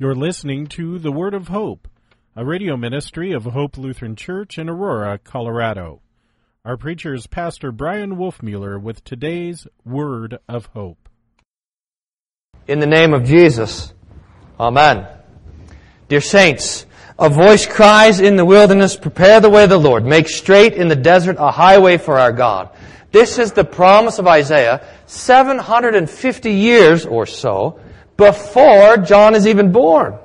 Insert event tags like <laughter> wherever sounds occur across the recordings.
You're listening to The Word of Hope, a radio ministry of Hope Lutheran Church in Aurora, Colorado. Our preacher is Pastor Bryan Wolfmueller with today's Word of Hope. In the name of Jesus, Amen. Dear saints, a voice cries in the wilderness, prepare the way of the Lord, make straight in the desert a highway for our God. This is the promise of Isaiah 750 years or so before John is even born.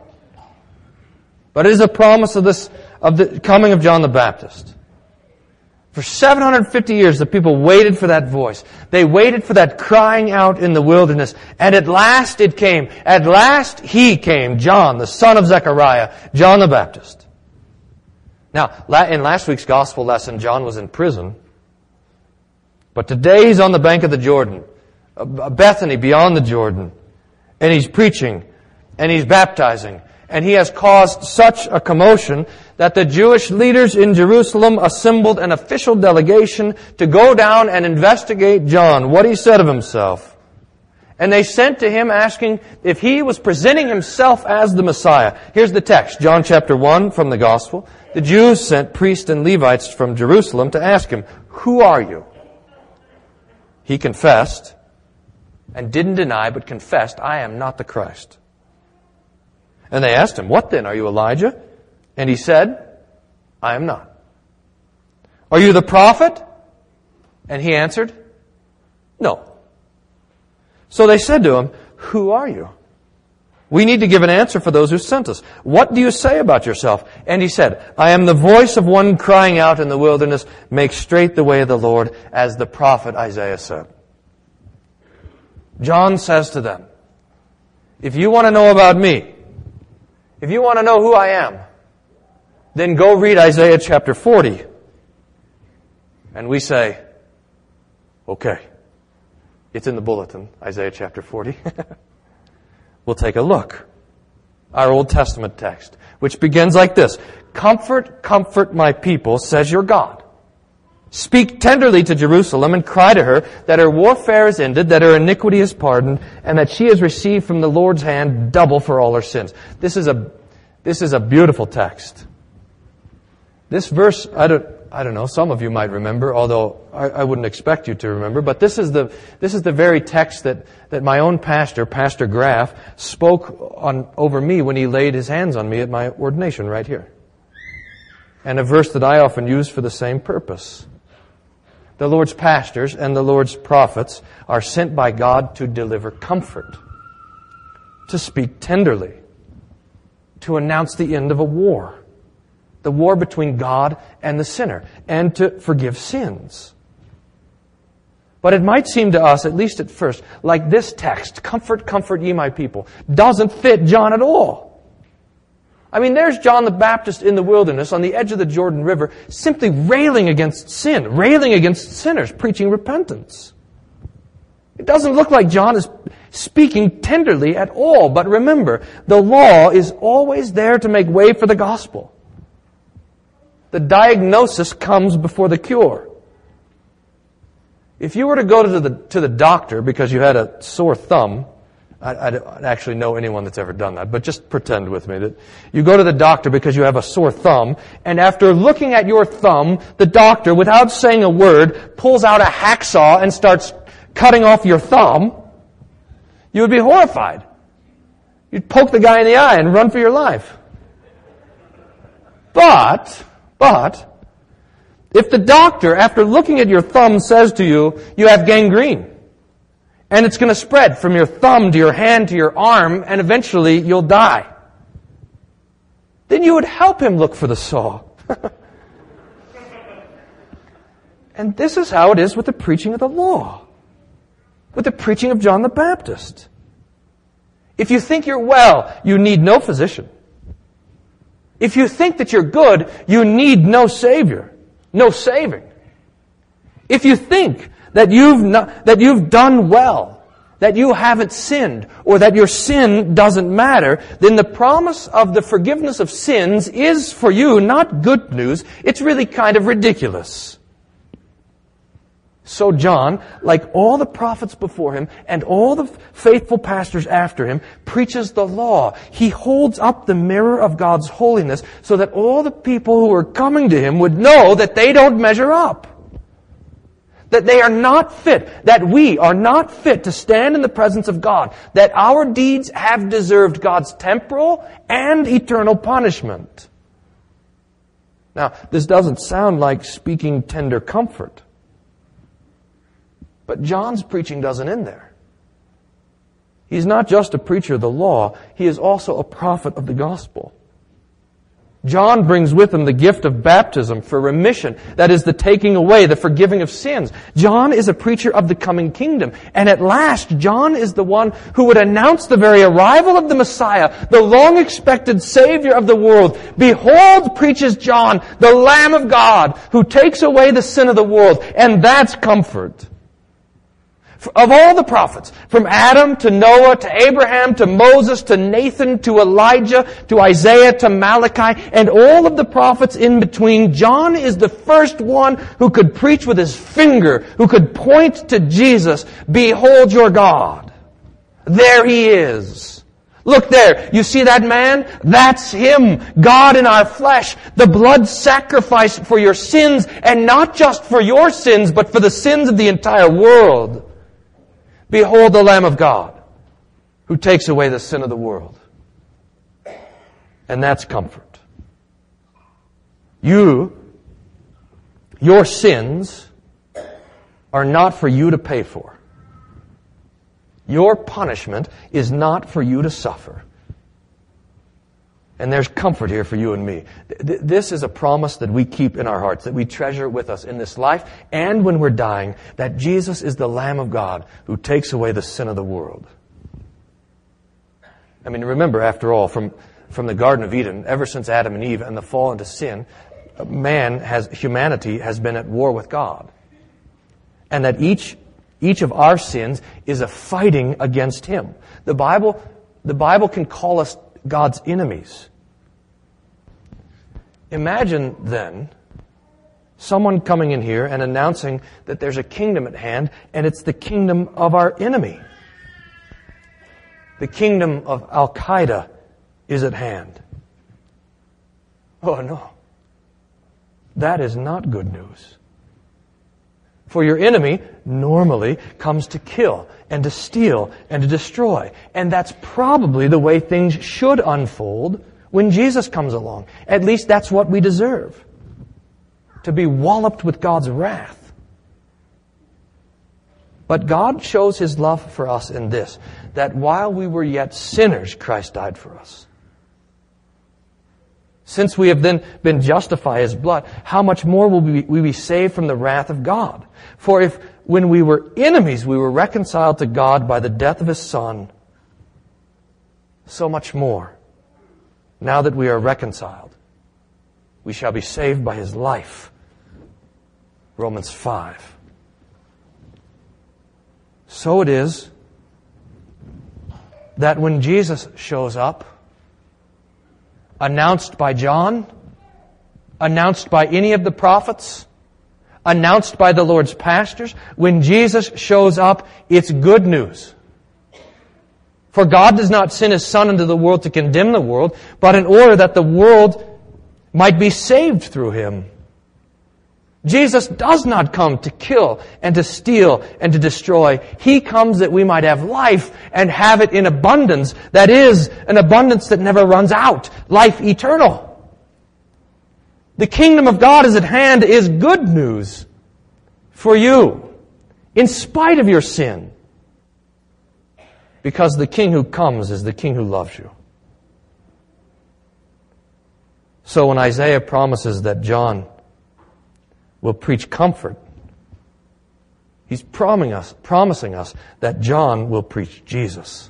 But it is a promise of this, of the coming of John the Baptist. For 750 years, the people waited for that voice. They waited for that crying out in the wilderness. And at last it came. At last he came, John, the son of Zechariah, John the Baptist. Now, in last week's gospel lesson, John was in prison. But today he's on the bank of the Jordan, uh, Bethany beyond the Jordan, and he's preaching, and he's baptizing, and he has caused such a commotion that the Jewish leaders in Jerusalem assembled an official delegation to go down and investigate John, what he said of himself. And they sent to him asking if he was presenting himself as the Messiah. Here's the text, John chapter 1 from the Gospel. The Jews sent priests and Levites from Jerusalem to ask him, Who are you? He confessed and didn't deny, but confessed, I am not the Christ. And they asked him, What then? Are you Elijah? And he said, I am not. Are you the prophet? And he answered, No. So they said to him, Who are you? We need to give an answer for those who sent us. What do you say about yourself? And he said, I am the voice of one crying out in the wilderness, make straight the way of the Lord, as the prophet Isaiah said. John says to them, if you want to know about me, if you want to know who I am, then go read Isaiah chapter 40. And we say, okay. It's in the bulletin, Isaiah chapter 40. <laughs> we'll take a look. Our Old Testament text, which begins like this. Comfort, comfort my people, says your God. Speak tenderly to Jerusalem and cry to her that her warfare is ended, that her iniquity is pardoned, and that she has received from the Lord's hand double for all her sins. This is a, this is a beautiful text. This verse, I don't, I don't know, some of you might remember, although I, I, wouldn't expect you to remember, but this is the, this is the very text that, that my own pastor, Pastor Graff, spoke on, over me when he laid his hands on me at my ordination right here. And a verse that I often use for the same purpose. The Lord's pastors and the Lord's prophets are sent by God to deliver comfort, to speak tenderly, to announce the end of a war the war between God and the sinner, and to forgive sins. But it might seem to us, at least at first, like this text, comfort, comfort ye my people, doesn't fit John at all. I mean, there's John the Baptist in the wilderness on the edge of the Jordan River, simply railing against sin, railing against sinners, preaching repentance. It doesn't look like John is speaking tenderly at all, but remember, the law is always there to make way for the gospel. The diagnosis comes before the cure. If you were to go to the, to the doctor because you had a sore thumb, I, I don't actually know anyone that's ever done that, but just pretend with me that you go to the doctor because you have a sore thumb, and after looking at your thumb, the doctor, without saying a word, pulls out a hacksaw and starts cutting off your thumb, you would be horrified. You'd poke the guy in the eye and run for your life. But, but, if the doctor, after looking at your thumb, says to you, you have gangrene, and it's going to spread from your thumb to your hand to your arm, and eventually you'll die, then you would help him look for the saw. <laughs> and this is how it is with the preaching of the law, with the preaching of John the Baptist. If you think you're well, you need no physician. If you think that you're good, you need no Savior, no saving. If you think that you've, not, that you've done well, that you haven't sinned, or that your sin doesn't matter, then the promise of the forgiveness of sins is for you not good news, it's really kind of ridiculous. So John, like all the prophets before him and all the faithful pastors after him, preaches the law. He holds up the mirror of God's holiness so that all the people who are coming to him would know that they don't measure up. That they are not fit, that we are not fit to stand in the presence of God, that our deeds have deserved God's temporal and eternal punishment. Now, this doesn't sound like speaking tender comfort. But John's preaching doesn't end there. He's not just a preacher of the law, he is also a prophet of the gospel. John brings with him the gift of baptism for remission, that is the taking away, the forgiving of sins. John is a preacher of the coming kingdom. And at last, John is the one who would announce the very arrival of the Messiah, the long expected Savior of the world. Behold, preaches John, the Lamb of God, who takes away the sin of the world. And that's comfort. Of all the prophets, from Adam to Noah to Abraham to Moses to Nathan to Elijah to Isaiah to Malachi and all of the prophets in between, John is the first one who could preach with his finger, who could point to Jesus, behold your God. There he is. Look there. You see that man? That's him. God in our flesh. The blood sacrifice for your sins and not just for your sins, but for the sins of the entire world. Behold the Lamb of God who takes away the sin of the world. And that's comfort. You, your sins are not for you to pay for. Your punishment is not for you to suffer. And there's comfort here for you and me. This is a promise that we keep in our hearts, that we treasure with us in this life and when we're dying, that Jesus is the Lamb of God who takes away the sin of the world. I mean, remember, after all, from, from the Garden of Eden, ever since Adam and Eve and the fall into sin, man has, humanity has been at war with God. And that each, each of our sins is a fighting against Him. The Bible, the Bible can call us God's enemies. Imagine then someone coming in here and announcing that there's a kingdom at hand and it's the kingdom of our enemy. The kingdom of Al Qaeda is at hand. Oh no. That is not good news. For your enemy normally comes to kill and to steal and to destroy. And that's probably the way things should unfold when Jesus comes along. At least that's what we deserve. To be walloped with God's wrath. But God shows His love for us in this, that while we were yet sinners, Christ died for us. Since we have then been justified as blood, how much more will we, we be saved from the wrath of God? For if when we were enemies we were reconciled to God by the death of His Son, so much more, now that we are reconciled, we shall be saved by His life. Romans 5. So it is that when Jesus shows up, announced by John, announced by any of the prophets, announced by the Lord's pastors, when Jesus shows up, it's good news. For God does not send His Son into the world to condemn the world, but in order that the world might be saved through Him. Jesus does not come to kill and to steal and to destroy. He comes that we might have life and have it in abundance. That is, an abundance that never runs out. Life eternal. The kingdom of God is at hand is good news for you, in spite of your sin. Because the king who comes is the king who loves you. So when Isaiah promises that John will preach comfort. He's promising us, that John will preach Jesus.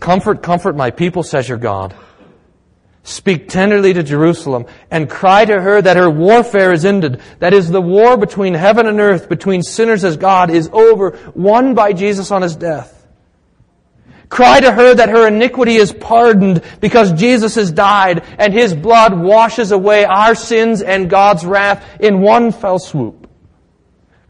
Comfort, comfort my people, says your God. Speak tenderly to Jerusalem and cry to her that her warfare is ended. That is, the war between heaven and earth, between sinners as God, is over, won by Jesus on his death. Cry to her that her iniquity is pardoned because Jesus has died and his blood washes away our sins and God's wrath in one fell swoop.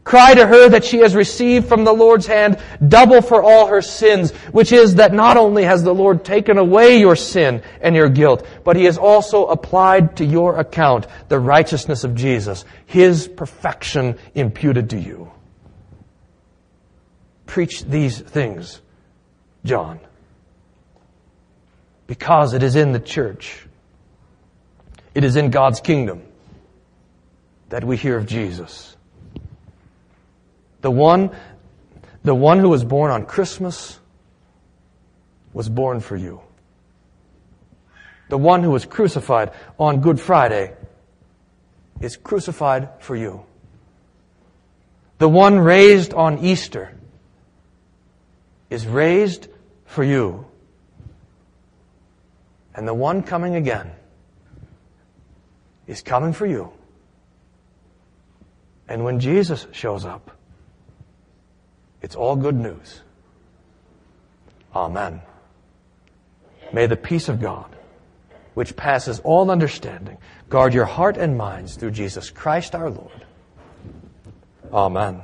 Cry to her that she has received from the Lord's hand double for all her sins, which is that not only has the Lord taken away your sin and your guilt, but he has also applied to your account the righteousness of Jesus, his perfection imputed to you. Preach these things, John, because it is in the church, it is in God's kingdom that we hear of Jesus. The one, the one who was born on Christmas was born for you. The one who was crucified on Good Friday is crucified for you. The one raised on Easter is raised for you. And the one coming again is coming for you. And when Jesus shows up, it's all good news. Amen. May the peace of God, which passes all understanding, guard your heart and minds through Jesus Christ our Lord. Amen.